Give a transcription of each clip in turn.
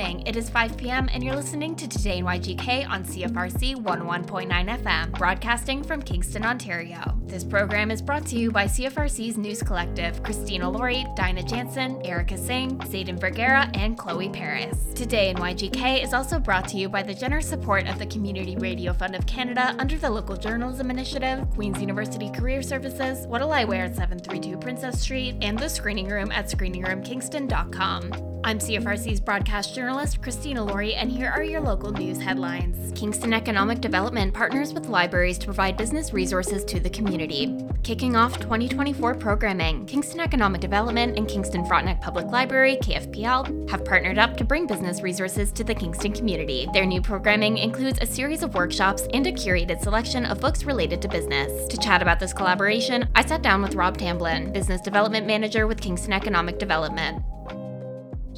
evening. It is 5 p.m., and you're listening to Today in YGK on CFRC 101.9 FM, broadcasting from Kingston, Ontario. This program is brought to you by CFRC's News Collective Christina Laurie, Dinah Jansen, Erica Singh, Zayden Vergara, and Chloe Paris. Today in YGK is also brought to you by the generous support of the Community Radio Fund of Canada under the Local Journalism Initiative, Queen's University Career Services, What'll I Wear at 732 Princess Street, and the screening room at screeningroomkingston.com. I'm CFRC's broadcast journalist, Christina Laurie, and here are your local news headlines. Kingston Economic Development partners with libraries to provide business resources to the community. Kicking off 2024 programming, Kingston Economic Development and Kingston Frontenac Public Library, KFPL, have partnered up to bring business resources to the Kingston community. Their new programming includes a series of workshops and a curated selection of books related to business. To chat about this collaboration, I sat down with Rob Tamblyn, Business Development Manager with Kingston Economic Development.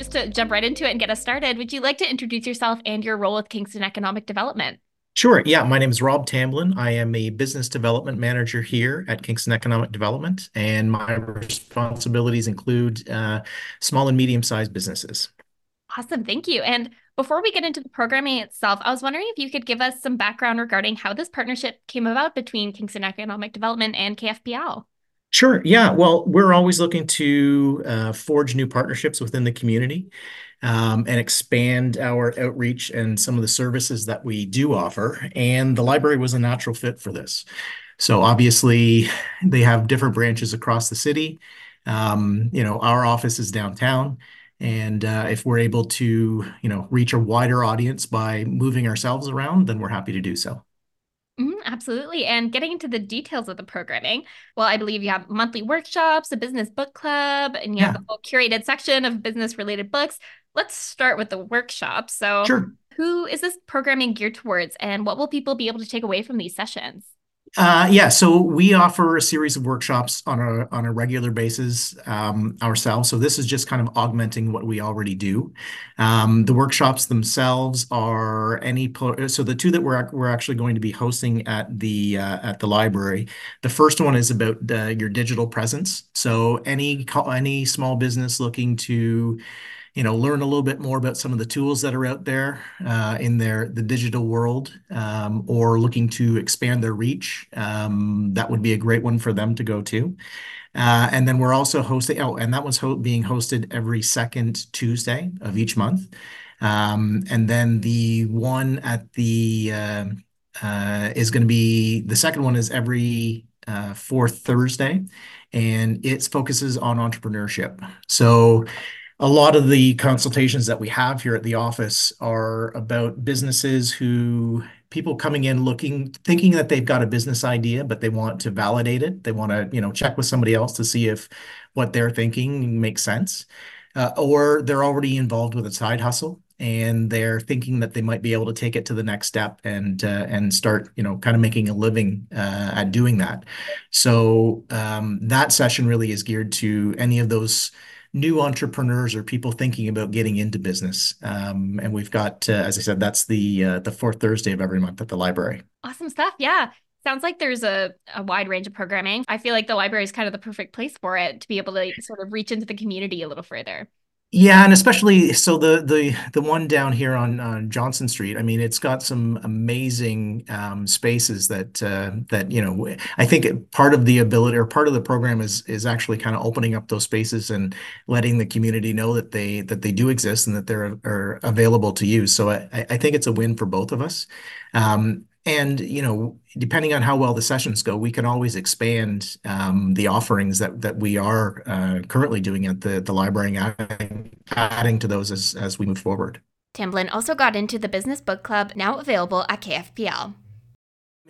Just to jump right into it and get us started, would you like to introduce yourself and your role with Kingston Economic Development? Sure. Yeah, my name is Rob Tamblyn. I am a business development manager here at Kingston Economic Development, and my responsibilities include uh, small and medium sized businesses. Awesome. Thank you. And before we get into the programming itself, I was wondering if you could give us some background regarding how this partnership came about between Kingston Economic Development and KFPL. Sure. Yeah. Well, we're always looking to uh, forge new partnerships within the community um, and expand our outreach and some of the services that we do offer. And the library was a natural fit for this. So obviously, they have different branches across the city. Um, you know, our office is downtown. And uh, if we're able to, you know, reach a wider audience by moving ourselves around, then we're happy to do so. Absolutely. And getting into the details of the programming, well, I believe you have monthly workshops, a business book club, and you yeah. have a whole curated section of business related books. Let's start with the workshop. So, sure. who is this programming geared towards, and what will people be able to take away from these sessions? Uh, yeah, so we offer a series of workshops on a on a regular basis um, ourselves. So this is just kind of augmenting what we already do. Um, the workshops themselves are any so the two that we're we're actually going to be hosting at the uh, at the library. The first one is about uh, your digital presence. So any any small business looking to you know, learn a little bit more about some of the tools that are out there uh, in their the digital world, um, or looking to expand their reach, um, that would be a great one for them to go to. Uh, and then we're also hosting. Oh, and that one's ho being hosted every second Tuesday of each month. Um, and then the one at the uh, uh is going to be the second one is every uh, fourth Thursday, and it focuses on entrepreneurship. So a lot of the consultations that we have here at the office are about businesses who people coming in looking thinking that they've got a business idea but they want to validate it. They want to you know check with somebody else to see if what they're thinking makes sense. Uh, or they're already involved with a side hustle and they're thinking that they might be able to take it to the next step and uh, and start you know kind of making a living uh, at doing that. So um, that session really is geared to any of those new entrepreneurs or people thinking about getting into business. Um, and we've got, uh, as I said, that's the uh, the fourth Thursday of every month at the library. Awesome stuff. Yeah. Sounds like there's a, a wide range of programming. I feel like the library is kind of the perfect place for it to be able to sort of reach into the community a little further. Yeah, and especially so the the the one down here on, on Johnson Street. I mean, it's got some amazing um, spaces that uh, that you know. I think part of the ability or part of the program is is actually kind of opening up those spaces and letting the community know that they that they do exist and that they're are available to use. So I, I think it's a win for both of us. Um, and you know, depending on how well the sessions go, we can always expand um, the offerings that that we are uh, currently doing at the the library, adding, adding to those as as we move forward. Tamblyn also got into the Business Book Club, now available at KFPL.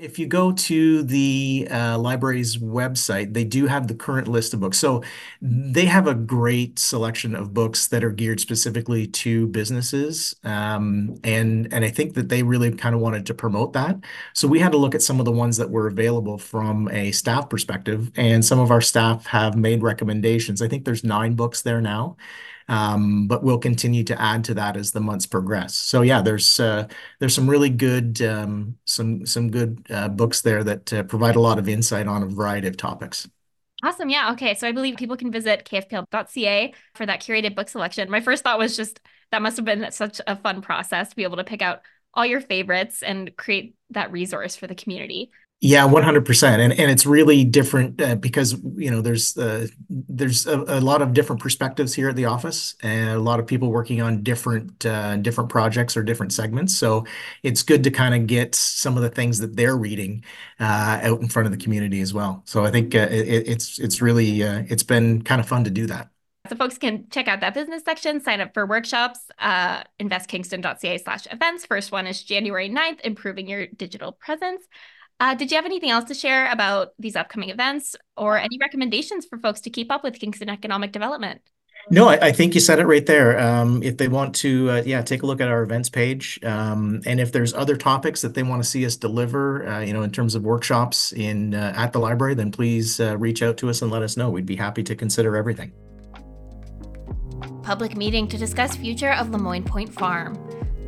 If you go to the uh, library's website, they do have the current list of books. So they have a great selection of books that are geared specifically to businesses. Um, and, and I think that they really kind of wanted to promote that. So we had to look at some of the ones that were available from a staff perspective. And some of our staff have made recommendations. I think there's nine books there now. Um, but we'll continue to add to that as the months progress. So yeah, there's uh, there's some really good um, some some good uh, books there that uh, provide a lot of insight on a variety of topics. Awesome. Yeah. Okay. So I believe people can visit kfpl.ca for that curated book selection. My first thought was just that must have been such a fun process to be able to pick out all your favorites and create that resource for the community. Yeah, 100%. And and it's really different uh, because you know there's uh, there's a, a, lot of different perspectives here at the office and a lot of people working on different uh, different projects or different segments. So it's good to kind of get some of the things that they're reading uh, out in front of the community as well. So I think uh, it, it's it's really uh, it's been kind of fun to do that. So folks can check out that business section, sign up for workshops, uh, investkingston.ca slash events. First one is January 9th, improving your digital presence. Uh, did you have anything else to share about these upcoming events or any recommendations for folks to keep up with Kingston economic development? No, I, I think you said it right there. Um, if they want to, uh, yeah, take a look at our events page. Um, and if there's other topics that they want to see us deliver, uh, you know, in terms of workshops in uh, at the library, then please uh, reach out to us and let us know. We'd be happy to consider everything. Public meeting to discuss future of Lemoine Point Farm.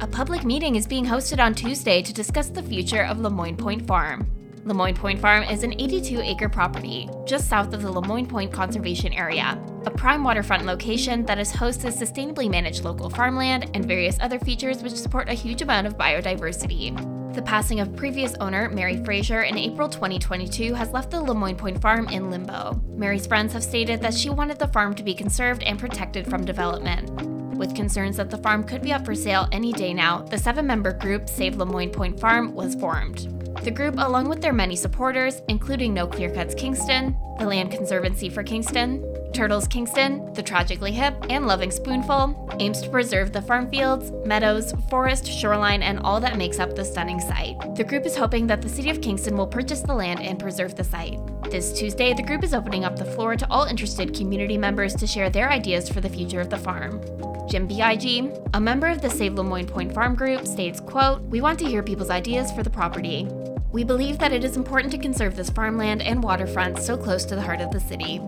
A public meeting is being hosted on Tuesday to discuss the future of Lemoine Point Farm. Lemoine Point Farm is an 82 acre property just south of the Lemoine Point Conservation Area, a prime waterfront location that is host to sustainably managed local farmland and various other features which support a huge amount of biodiversity. The passing of previous owner Mary Fraser in April 2022 has left the Lemoine Point farm in limbo. Mary's friends have stated that she wanted the farm to be conserved and protected from development. With concerns that the farm could be up for sale any day now, the seven member group Save Lemoine Point Farm was formed. The group, along with their many supporters, including No Clear Cuts Kingston, the Land Conservancy for Kingston, Turtles Kingston, The Tragically Hip, and Loving Spoonful, aims to preserve the farm fields, meadows, forest, shoreline, and all that makes up the stunning site. The group is hoping that the City of Kingston will purchase the land and preserve the site. This Tuesday, the group is opening up the floor to all interested community members to share their ideas for the future of the farm. Jim Big, a member of the Save Lemoine Point Farm Group, states, quote, We want to hear people's ideas for the property. We believe that it is important to conserve this farmland and waterfront so close to the heart of the city.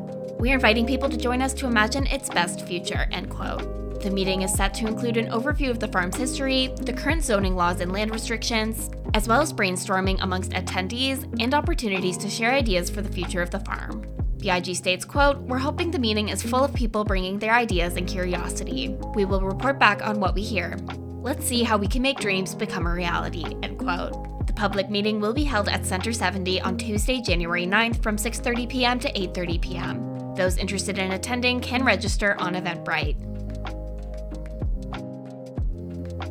We are inviting people to join us to imagine its best future, end quote. The meeting is set to include an overview of the farm's history, the current zoning laws and land restrictions, as well as brainstorming amongst attendees and opportunities to share ideas for the future of the farm. BIG states, quote, We're hoping the meeting is full of people bringing their ideas and curiosity. We will report back on what we hear. Let's see how we can make dreams become a reality, end quote. The public meeting will be held at Center 70 on Tuesday, January 9th from 6:30 p.m. to 8:30 p.m. Those interested in attending can register on Eventbrite.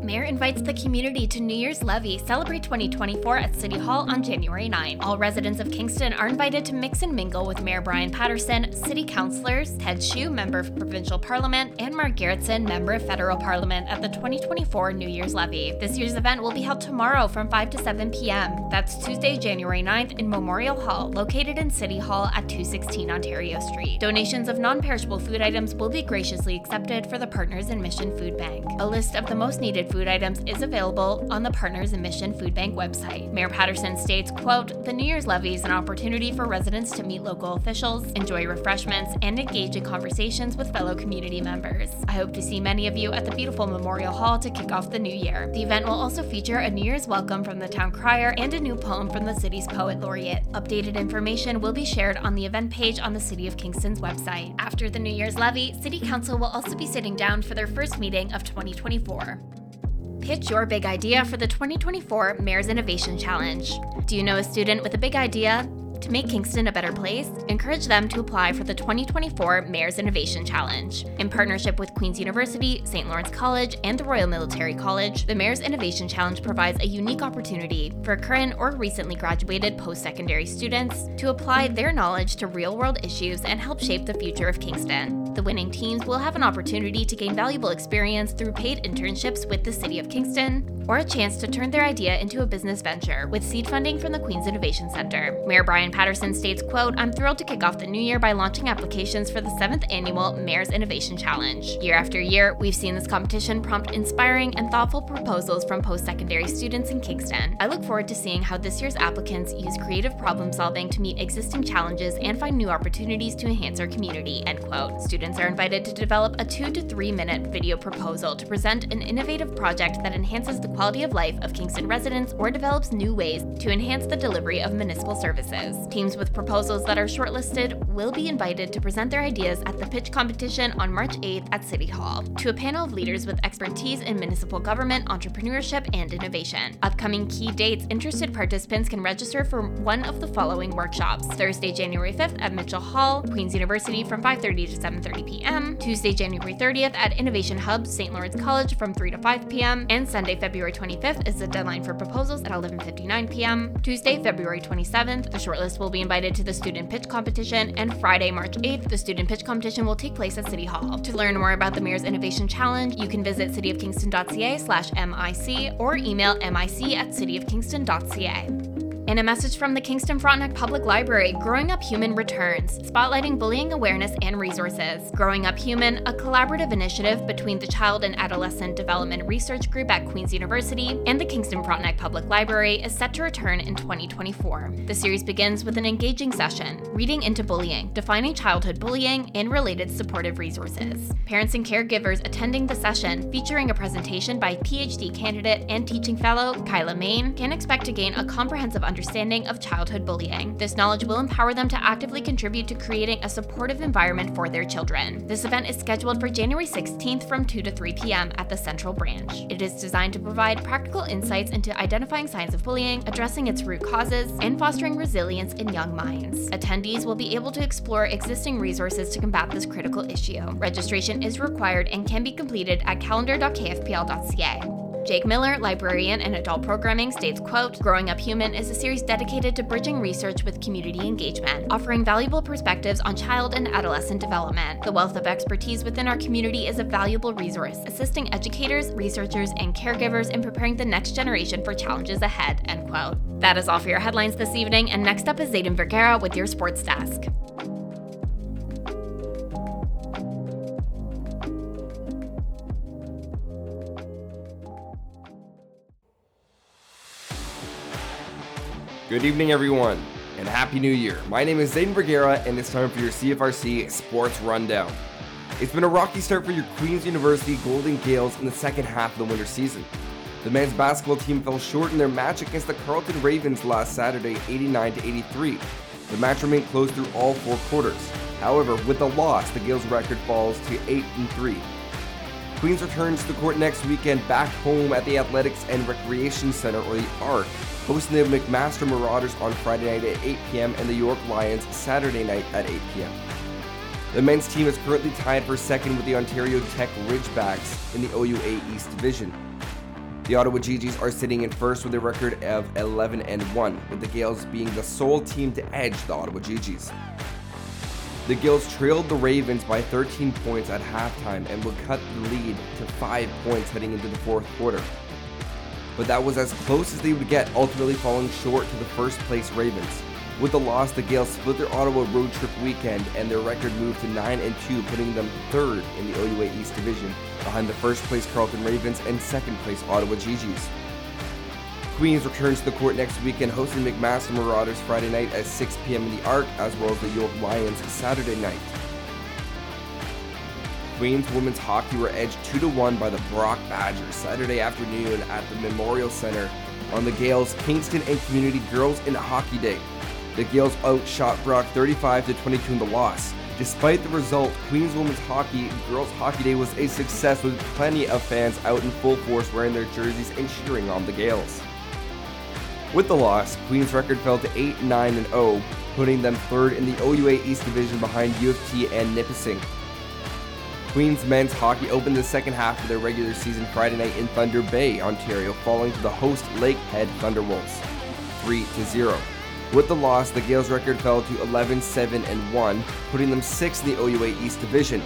Mayor invites the community to New Year's Levee Celebrate 2024 at City Hall on January 9. All residents of Kingston are invited to mix and mingle with Mayor Bryan Paterson, City Councillors, Ted Hsu, Member of Provincial Parliament, and Mark Gerretsen, Member of Federal Parliament at the 2024 New Year's Levee. This year's event will be held tomorrow from 5 to 7 p.m. That's Tuesday, January 9th in Memorial Hall, located in City Hall at 216 Ontario Street. Donations of non perishable food items will be graciously accepted for the Partners in Mission Food Bank. A list of the most needed food items is available on the Partners in Mission Food Bank website. Mayor Paterson states, quote, The New Year's levee is an opportunity for residents to meet local officials, enjoy refreshments, and engage in conversations with fellow community members. I hope to see many of you at the beautiful Memorial Hall to kick off the new year. The event will also feature a New Year's welcome from the town crier and a new poem from the city's poet laureate. Updated information will be shared on the event page on the City of Kingston's website. After the New Year's levee, City Council will also be sitting down for their first meeting of 2024. Pitch your big idea for the 2024 Mayor's Innovation Challenge. Do you know a student with a big idea? To make Kingston a better place, encourage them to apply for the 2024 Mayor's Innovation Challenge. In partnership with Queen's University, St. Lawrence College, and the Royal Military College, the Mayor's Innovation Challenge provides a unique opportunity for current or recently graduated post secondary students to apply their knowledge to real world issues and help shape the future of Kingston. The winning teams will have an opportunity to gain valuable experience through paid internships with the City of Kingston, or a chance to turn their idea into a business venture with seed funding from the Queen's Innovation Center. Mayor Bryan Paterson states, quote, I'm thrilled to kick off the new year by launching applications for the 7th annual Mayor's Innovation Challenge. Year after year, we've seen this competition prompt inspiring and thoughtful proposals from post-secondary students in Kingston. I look forward to seeing how this year's applicants use creative problem solving to meet existing challenges and find new opportunities to enhance our community, end quote. Students are invited to develop a two to three minute video proposal to present an innovative project that enhances the quality of life of Kingston residents or develops new ways to enhance the delivery of municipal services. Teams with proposals that are shortlisted will be invited to present their ideas at the pitch competition on March 8th at City Hall to a panel of leaders with expertise in municipal government, entrepreneurship, and innovation. Upcoming key dates interested participants can register for one of the following workshops Thursday, January 5th at Mitchell Hall, Queen's University from 5:30 to 7:30 p.m., Tuesday, January 30th at Innovation Hub, St. Lawrence College from 3 to 5 p.m., and Sunday, February 25th is the deadline for proposals at 11:59 p.m. Tuesday, February 27th, the shortlist will be invited to the student pitch competition, and Friday, March 8th, the student pitch competition will take place at City Hall. To learn more about the Mayor's Innovation Challenge, you can visit cityofkingston.ca/mic or email mic at cityofkingston.ca. In a message from the Kingston Frontenac Public Library, Growing Up Human returns, spotlighting bullying awareness and resources. Growing Up Human, a collaborative initiative between the Child and Adolescent Development Research Group at Queen's University and the Kingston Frontenac Public Library, is set to return in 2024. The series begins with an engaging session, Reading into Bullying, defining childhood bullying and related supportive resources. Parents and caregivers attending the session, featuring a presentation by PhD candidate and teaching fellow Kyla Main, can expect to gain a comprehensive understanding of childhood bullying. This knowledge will empower them to actively contribute to creating a supportive environment for their children. This event is scheduled for January 16th from 2 to 3 p.m. at the Central Branch. It is designed to provide practical insights into identifying signs of bullying, addressing its root causes, and fostering resilience in young minds. Attendees will be able to explore existing resources to combat this critical issue. Registration is required and can be completed at calendar.kfpl.ca. Jake Miller, librarian and adult programming, states, quote, Growing Up Human is a series dedicated to bridging research with community engagement, offering valuable perspectives on child and adolescent development. The wealth of expertise within our community is a valuable resource, assisting educators, researchers, and caregivers in preparing the next generation for challenges ahead, end quote. That is all for your headlines this evening, and next up is Zayden Vergara with your sports desk. Good evening, everyone, and Happy New Year. My name is Zayden Vergara, and it's time for your CFRC Sports Rundown. It's been a rocky start for your Queen's University Golden Gaels in the second half of the winter season. The men's basketball team fell short in their match against the Carleton Ravens last Saturday, 89 to 83. The match remained close through all four quarters. However, with the loss, the Gaels' record falls to 8 and 3. Queens returns to the court next weekend back home at the Athletics and Recreation Center, or the ARC, hosting the McMaster Marauders on Friday night at 8 p.m. and the York Lions Saturday night at 8 p.m. The men's team is currently tied for second with the Ontario Tech Ridgebacks in the OUA East Division. The Ottawa Gee-Gees are sitting in first with a record of 11 and 1, with the Gaels being the sole team to edge the Ottawa Gee-Gees. The Gaels trailed the Ravens by 13 points at halftime and would cut the lead to 5 points heading into the fourth quarter but that was as close as they would get, ultimately falling short to the first place Ravens. With the loss, the Gaels split their Ottawa road trip weekend and their record moved to 9 and 2, putting them third in the OUA East Division, behind the first place Carleton Ravens and second place Ottawa Gee-Gees. Queens returns to the court next weekend, hosting McMaster Marauders Friday night at 6 p.m. in the Arc, as well as the York Lions Saturday night. Queens women's hockey were edged 2 1 by the Brock Badgers Saturday afternoon at the Memorial Center on the Gaels Kingston and Community Girls in Hockey Day. The Gaels outshot Brock 35 22 in the loss. Despite the result, Queens Women's Hockey Girls Hockey Day was a success with plenty of fans out in full force wearing their jerseys and cheering on the Gaels. With the loss, Queens' record fell to 8 9 and 0, putting them third in the OUA East Division behind U of T and Nipissing. Queens men's hockey opened the second half of their regular season Friday night in Thunder Bay, Ontario, falling to the host Lakehead Thunderwolves 3 0. With the loss, the Gaels' record fell to 11 7 and 1, putting them sixth in the OUA East Division.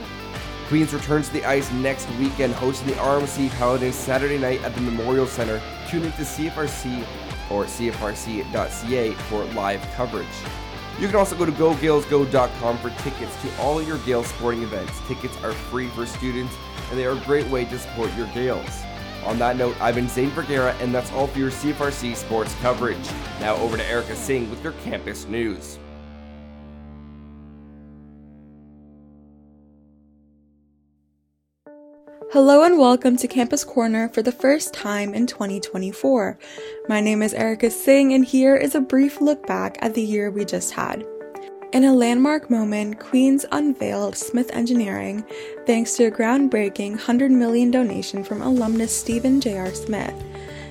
Queens returns to the ice next weekend, hosting the RMC Paladins Saturday night at the Memorial Center. Tune into CFRC or CFRC.ca for live coverage. You can also go to GoGaelsGo.com for tickets to all your Gaels sporting events. Tickets are free for students, and they are a great way to support your Gaels. On that note, I've been Zane Vergara, and that's all for your CFRC sports coverage. Now over to Erica Singh with your campus news. Hello and welcome to Campus Corner for the first time in 2024. My name is Erica Singh, and here is a brief look back at the year we just had. In a landmark moment, Queen's unveiled Smith Engineering thanks to a groundbreaking 100 million donation from alumnus Stephen J.R. Smith.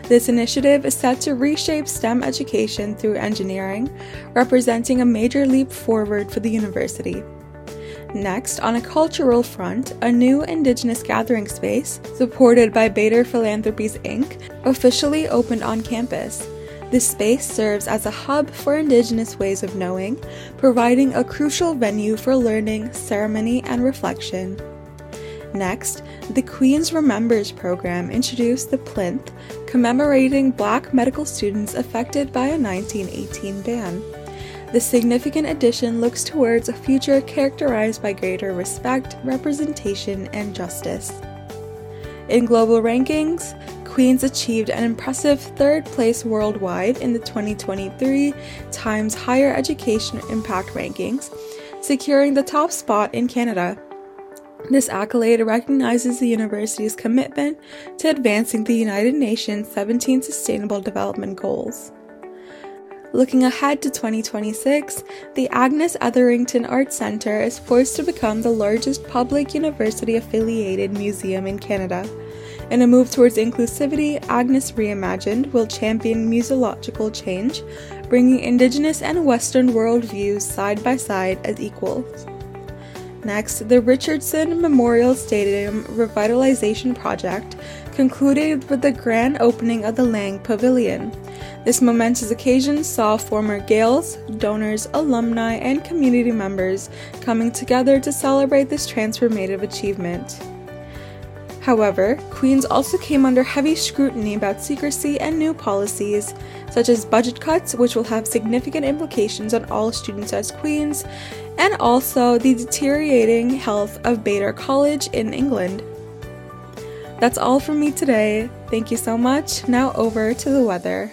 This initiative is set to reshape STEM education through engineering, representing a major leap forward for the university. Next, on a cultural front, a new Indigenous gathering space, supported by Bader Philanthropies Inc., officially opened on campus. This space serves as a hub for Indigenous ways of knowing, providing a crucial venue for learning, ceremony, and reflection. Next, the Queen's Remembers program introduced the plinth, commemorating Black medical students affected by a 1918 ban. The significant addition looks towards a future characterized by greater respect, representation, and justice. In global rankings, Queens achieved an impressive third place worldwide in the 2023 Times Higher Education Impact Rankings, securing the top spot in Canada. This accolade recognizes the university's commitment to advancing the United Nations 17 Sustainable Development Goals. Looking ahead to 2026, the Agnes Etherington Arts Centre is poised to become the largest public university affiliated museum in Canada. In a move towards inclusivity, Agnes Reimagined will champion museological change, bringing Indigenous and Western worldviews side by side as equals. Next, the Richardson Memorial Stadium Revitalization Project concluded with the grand opening of the Lang Pavilion. This momentous occasion saw former Gaels, donors, alumni, and community members coming together to celebrate this transformative achievement. However, Queens also came under heavy scrutiny about secrecy and new policies, such as budget cuts, which will have significant implications on all students at Queens, and also the deteriorating health of Bader College in England. That's all from me today. Thank you so much. Now over to the weather.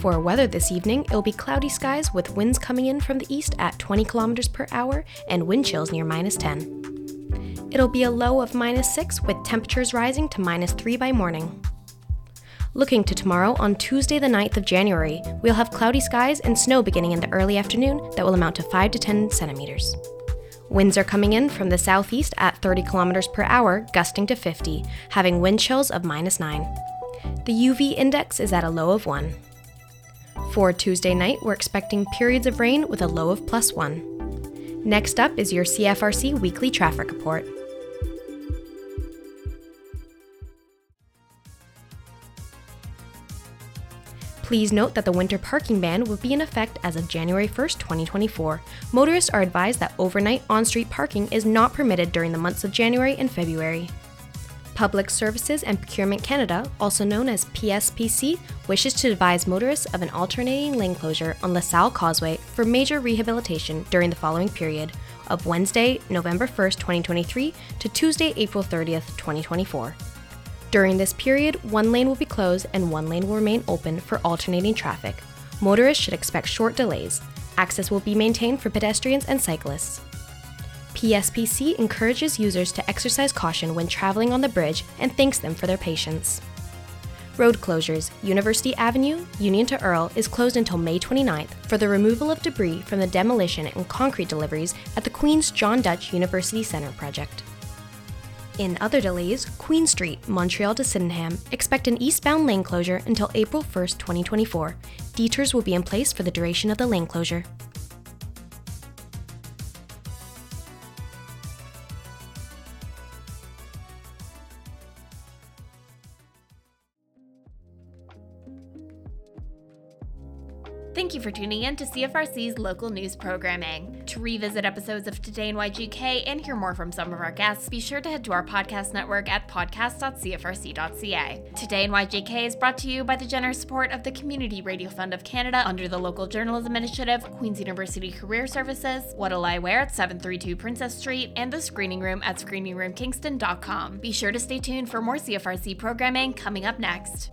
For weather this evening, it'll be cloudy skies with winds coming in from the east at 20 kilometers per hour and wind chills near minus 10. It'll be a low of minus 6 with temperatures rising to minus 3 by morning. Looking to tomorrow, on Tuesday, the 9th of January, we'll have cloudy skies and snow beginning in the early afternoon that will amount to 5 to 10 centimeters. Winds are coming in from the southeast at 30 kilometers per hour, gusting to 50, having wind chills of minus 9. The UV index is at a low of 1. For Tuesday night, we're expecting periods of rain with a low of plus 1. Next up is your CFRC weekly traffic report. Please note that the winter parking ban will be in effect as of January 1st, 2024. Motorists are advised that overnight on street parking is not permitted during the months of January and February. Public Services and Procurement Canada, also known as PSPC, wishes to advise motorists of an alternating lane closure on LaSalle Causeway for major rehabilitation during the following period of Wednesday, November 1st, 2023 to Tuesday, April 30th, 2024. During this period, one lane will be closed and one lane will remain open for alternating traffic. Motorists should expect short delays. Access will be maintained for pedestrians and cyclists. PSPC encourages users to exercise caution when traveling on the bridge and thanks them for their patience. Road closures University Avenue, Union to Earl, is closed until May 29th for the removal of debris from the demolition and concrete deliveries at the Queen's John Deutsch University Centre project. In other delays, Queen Street, Montreal to Sydenham, expect an eastbound lane closure until April 1st, 2024. Detours will be in place for the duration of the lane closure. For tuning in to CFRC's local news programming. To revisit episodes of Today in YGK and hear more from some of our guests, be sure to head to our podcast network at podcast.cfrc.ca. Today in YGK is brought to you by the generous support of the Community Radio Fund of Canada under the Local Journalism Initiative, Queen's University Career Services, What'll I Wear at 732 Princess Street, and the Screening Room at screeningroomkingston.com. Be sure to stay tuned for more CFRC programming coming up next.